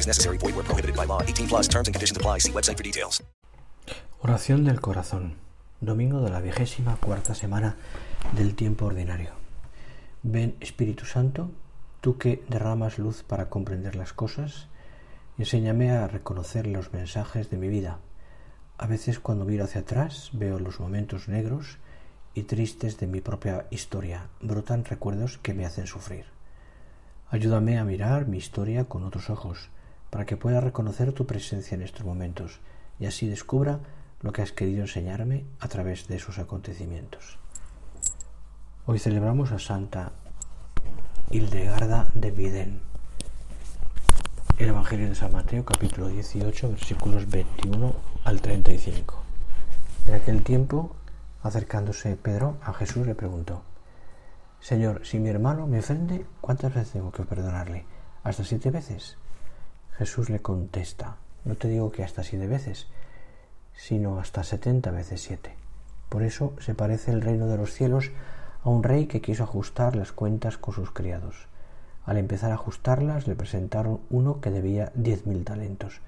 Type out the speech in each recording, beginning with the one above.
Necessary. Void where prohibited by law. 18 plus terms and conditions apply. See website for details. Oración del corazón. Domingo de la vigésima cuarta semana del tiempo ordinario. Ven Espíritu Santo, tú que derramas luz para comprender las cosas, enséñame a reconocer los mensajes de mi vida. A veces cuando miro hacia atrás veo los momentos negros y tristes de mi propia historia. Brotan recuerdos que me hacen sufrir. Ayúdame a mirar mi historia con otros ojos, para que pueda reconocer tu presencia en estos momentos y así descubra lo que has querido enseñarme a través de esos acontecimientos. Hoy celebramos a Santa Hildegarda de Viden. El Evangelio de San Mateo, capítulo 18, versículos 21 al 35. En aquel tiempo, acercándose Pedro a Jesús, le preguntó, Señor, si mi hermano me ofende, ¿cuántas veces tengo que perdonarle? ¿Hasta siete veces? Jesús le contesta, no te digo que hasta siete veces, sino hasta setenta veces siete. Por eso se parece el reino de los cielos a un rey que quiso ajustar las cuentas con sus criados. Al empezar a ajustarlas le presentaron uno que debía diez mil talentos.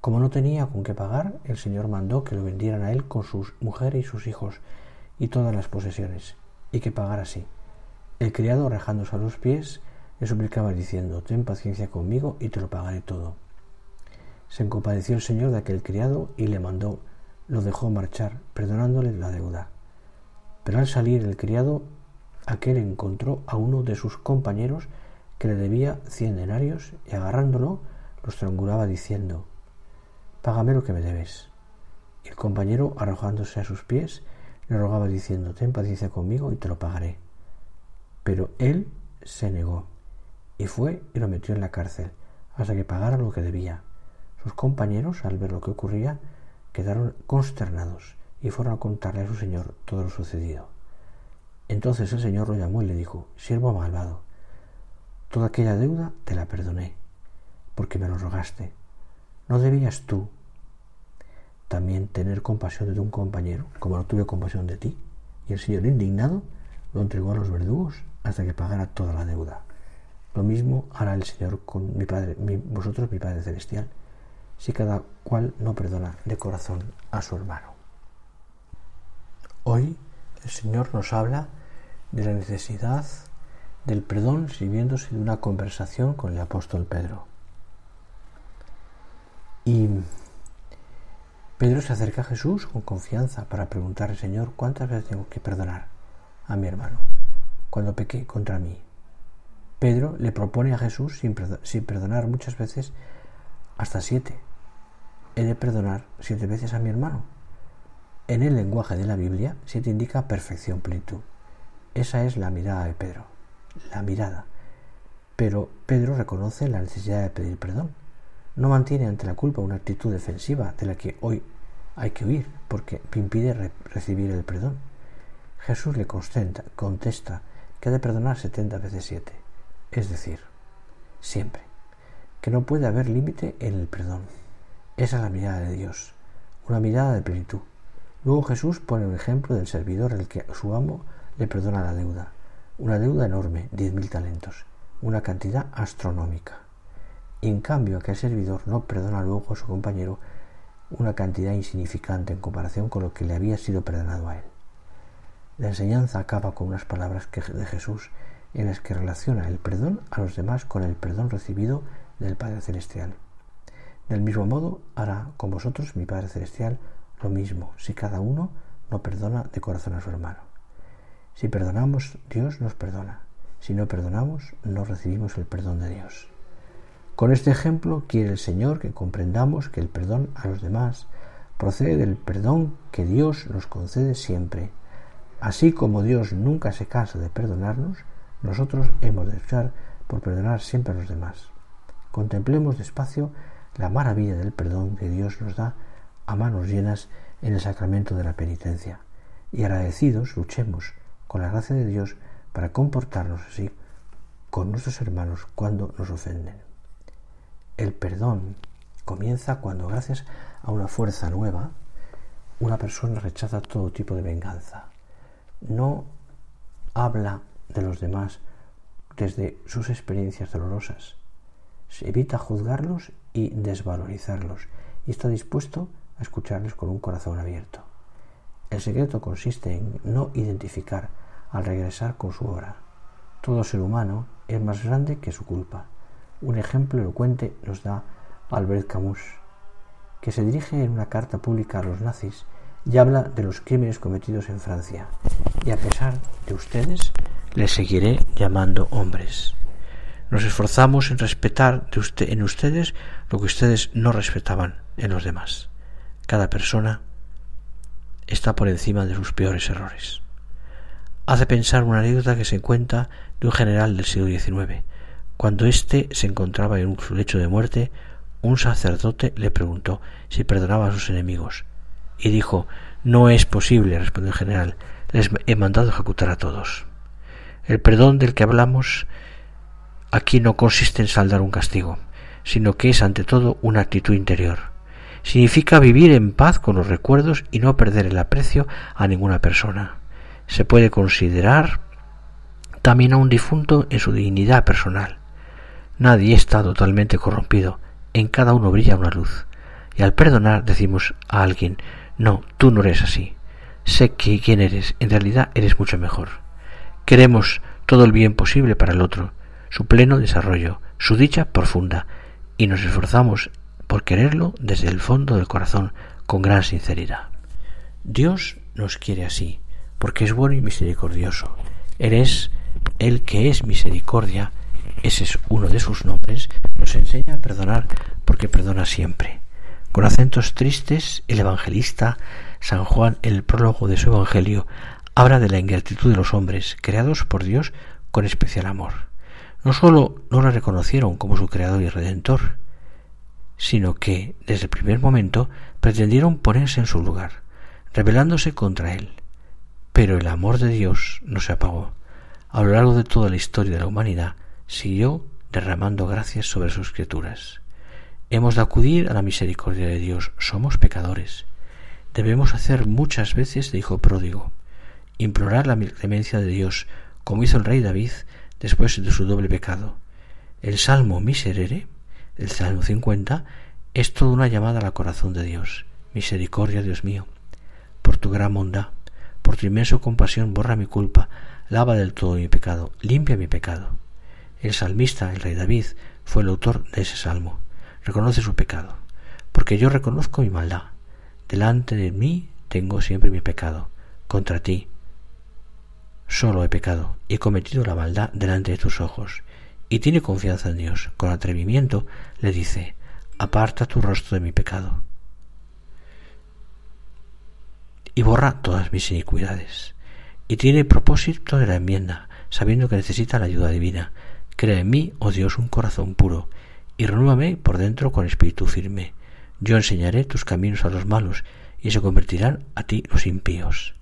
Como no tenía con qué pagar, el Señor mandó que lo vendieran a él con su mujer y sus hijos y todas las posesiones, y que pagara así. El criado, rejándose a los pies, le suplicaba diciendo, Ten paciencia conmigo y te lo pagaré todo. Se compadeció el Señor de aquel criado y le mandó, lo dejó marchar, perdonándole la deuda. Pero al salir el criado, aquel encontró a uno de sus compañeros que le debía cien denarios y agarrándolo lo estrangulaba diciendo, Págame lo que me debes. Y el compañero, arrojándose a sus pies, le rogaba diciendo, Ten paciencia conmigo y te lo pagaré. Pero él se negó y fue y lo metió en la cárcel hasta que pagara lo que debía. Sus compañeros, al ver lo que ocurría, quedaron consternados y fueron a contarle a su señor todo lo sucedido. Entonces el señor lo llamó y le dijo, Siervo malvado, toda aquella deuda te la perdoné, porque me lo rogaste. ¿No debías tú también tener compasión de un compañero, como lo tuve compasión de ti? Y el señor indignado lo entregó a los verdugos hasta que pagara toda la deuda. Lo mismo hará el Señor con mi Padre, vosotros, mi Padre Celestial, si cada cual no perdona de corazón a su hermano. Hoy el Señor nos habla de la necesidad del perdón sirviéndose de una conversación con el apóstol Pedro. Y Pedro se acerca a Jesús con confianza para preguntarle, Señor, ¿cuántas veces tengo que perdonar a mi hermano cuando peque contra mí? Pedro le propone a Jesús, sin, perdonar muchas veces, hasta siete. He de perdonar siete veces a mi hermano. En el lenguaje de la Biblia, siete indica perfección, plenitud. Esa es la mirada de Pedro, la mirada. Pero Pedro reconoce la necesidad de pedir perdón. No mantiene ante la culpa una actitud defensiva de la que hoy hay que huir, porque impide recibir el perdón. Jesús le contesta que ha de perdonar setenta veces siete, es decir, siempre, que no puede haber límite en el perdón. Esa es la mirada de Dios, una mirada de plenitud. Luego Jesús pone un ejemplo del servidor el que su amo le perdona la deuda, una deuda enorme, diez mil talentos, una cantidad astronómica. Y en cambio aquel servidor no perdona luego a su compañero una cantidad insignificante en comparación con lo que le había sido perdonado a él. La enseñanza acaba con unas palabras de Jesús en las que relaciona el perdón a los demás con el perdón recibido del Padre Celestial. Del mismo modo hará con vosotros mi Padre Celestial lo mismo, si cada uno no perdona de corazón a su hermano. Si perdonamos, Dios nos perdona. Si no perdonamos, no recibimos el perdón de Dios. Con este ejemplo quiere el Señor que comprendamos que el perdón a los demás procede del perdón que Dios nos concede siempre. Así como Dios nunca se cansa de perdonarnos, nosotros hemos de luchar por perdonar siempre a los demás. Contemplemos despacio la maravilla del perdón que Dios nos da a manos llenas en el sacramento de la penitencia. Y agradecidos luchemos con la gracia de Dios para comportarnos así con nuestros hermanos cuando nos ofenden. El perdón comienza cuando gracias a una fuerza nueva una persona rechaza todo tipo de venganza. No habla de los demás desde sus experiencias dolorosas. Se evita juzgarlos y desvalorizarlos y está dispuesto a escucharles con un corazón abierto. El secreto consiste en no identificar al regresar con su hora. Todo ser humano es más grande que su culpa. Un ejemplo elocuente nos da Albert Camus, que se dirige en una carta pública a los nazis y habla de los crímenes cometidos en Francia. Y a pesar de ustedes, les seguiré llamando hombres. Nos esforzamos en respetar de usted, en ustedes lo que ustedes no respetaban en los demás. Cada persona está por encima de sus peores errores. Hace pensar una anécdota que se cuenta de un general del siglo XIX. Cuando éste se encontraba en su lecho de muerte, un sacerdote le preguntó si perdonaba a sus enemigos. Y dijo No es posible, respondió el general, les he mandado ejecutar a todos. El perdón del que hablamos aquí no consiste en saldar un castigo, sino que es ante todo una actitud interior. Significa vivir en paz con los recuerdos y no perder el aprecio a ninguna persona. Se puede considerar también a un difunto en su dignidad personal. Nadie está totalmente corrompido, en cada uno brilla una luz. Y al perdonar decimos a alguien, no, tú no eres así. Sé que quién eres, en realidad eres mucho mejor. Queremos todo el bien posible para el otro, su pleno desarrollo, su dicha profunda, y nos esforzamos por quererlo desde el fondo del corazón con gran sinceridad. Dios nos quiere así, porque es bueno y misericordioso. Eres el que es misericordia ese es uno de sus nombres, nos enseña a perdonar porque perdona siempre. Con acentos tristes, el evangelista San Juan, en el prólogo de su Evangelio, habla de la ingratitud de los hombres, creados por Dios con especial amor. No sólo no le reconocieron como su creador y redentor, sino que, desde el primer momento, pretendieron ponerse en su lugar, rebelándose contra él. Pero el amor de Dios no se apagó. A lo largo de toda la historia de la humanidad, siguió derramando gracias sobre sus criaturas. Hemos de acudir a la misericordia de Dios. Somos pecadores. Debemos hacer muchas veces de hijo pródigo, implorar la clemencia de Dios, como hizo el rey David después de su doble pecado. El Salmo Miserere, el Salmo 50, es toda una llamada al corazón de Dios. Misericordia, Dios mío, por tu gran bondad, por tu inmenso compasión, borra mi culpa, lava del todo mi pecado, limpia mi pecado. El salmista, el rey David, fue el autor de ese salmo. Reconoce su pecado, porque yo reconozco mi maldad. Delante de mí tengo siempre mi pecado. Contra ti solo he pecado y he cometido la maldad delante de tus ojos. Y tiene confianza en Dios. Con atrevimiento le dice, aparta tu rostro de mi pecado. Y borra todas mis iniquidades. Y tiene propósito de la enmienda, sabiendo que necesita la ayuda divina Crea en mí, oh Dios, un corazón puro, y renúvame por dentro con espíritu firme. Yo enseñaré tus caminos a los malos, y se convertirán a ti los impíos.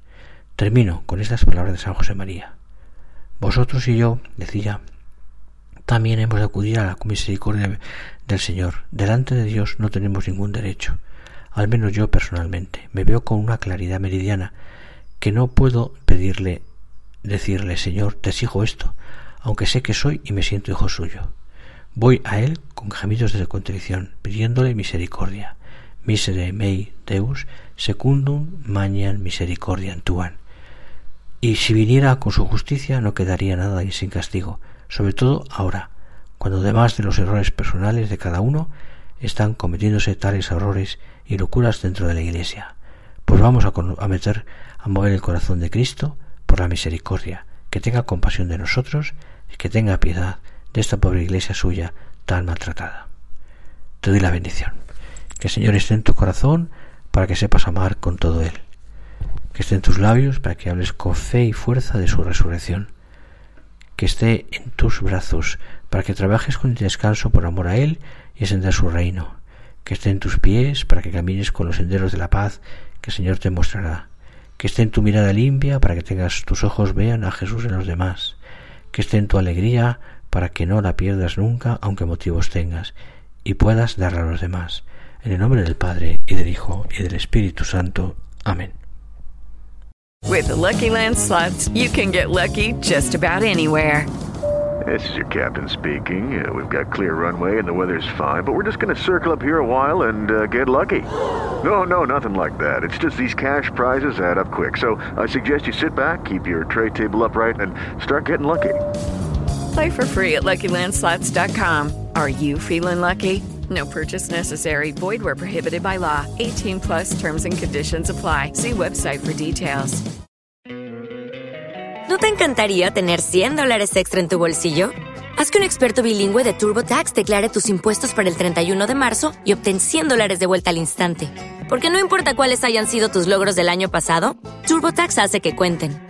Termino con estas palabras de San José María. Vosotros y yo, decía, también hemos de acudir a la misericordia del Señor. Delante de Dios no tenemos ningún derecho. Al menos yo personalmente me veo con una claridad meridiana que no puedo pedirle, decirle, Señor, te exijo esto, aunque sé que soy y me siento hijo suyo. Voy a él con gemidos de contrición, pidiéndole misericordia. Misere mei Deus secundum mañan misericordiam tuan. Y si viniera con su justicia no quedaría nada sin castigo, sobre todo ahora, cuando además de los errores personales de cada uno, están cometiéndose tales errores y locuras dentro de la Iglesia. Pues vamos a, a meter a mover el corazón de Cristo por la misericordia, que tenga compasión de nosotros y que tenga piedad de esta pobre iglesia suya tan maltratada. Te doy la bendición. Que el Señor esté en tu corazón para que sepas amar con todo Él. Que esté en tus labios para que hables con fe y fuerza de su resurrección. Que esté en tus brazos para que trabajes con descanso por amor a Él y extender su reino. Que esté en tus pies para que camines con los senderos de la paz que el Señor te mostrará. Que esté en tu mirada limpia para que tengas tus ojos vean a Jesús en los demás. Que esté en tu alegría para que no la pierdas nunca aunque motivos tengas y puedas darla a los demás. En el nombre del Padre y del Hijo y del Espíritu Santo. Amén. With the Lucky Land slots, you can get lucky just about anywhere. This is your captain speaking. Uh, we've got clear runway and the weather's fine, but we're just going to circle up here a while and uh, get lucky. No, no, nothing like that. It's just these cash prizes add up quick. So I suggest you sit back, keep your tray table upright, and start getting lucky. Play for free at LuckyLandSlots.com. Are you feeling lucky? No purchase necessary. Void where prohibited by law. 18 plus terms and conditions apply. See website for details. ¿No te encantaría tener 100 dólares extra en tu bolsillo? Haz que un experto bilingüe de TurboTax declare tus impuestos para el 31 de marzo y obtén 100 dólares de vuelta al instante. Porque no importa cuáles hayan sido tus logros del año pasado, TurboTax hace que cuenten.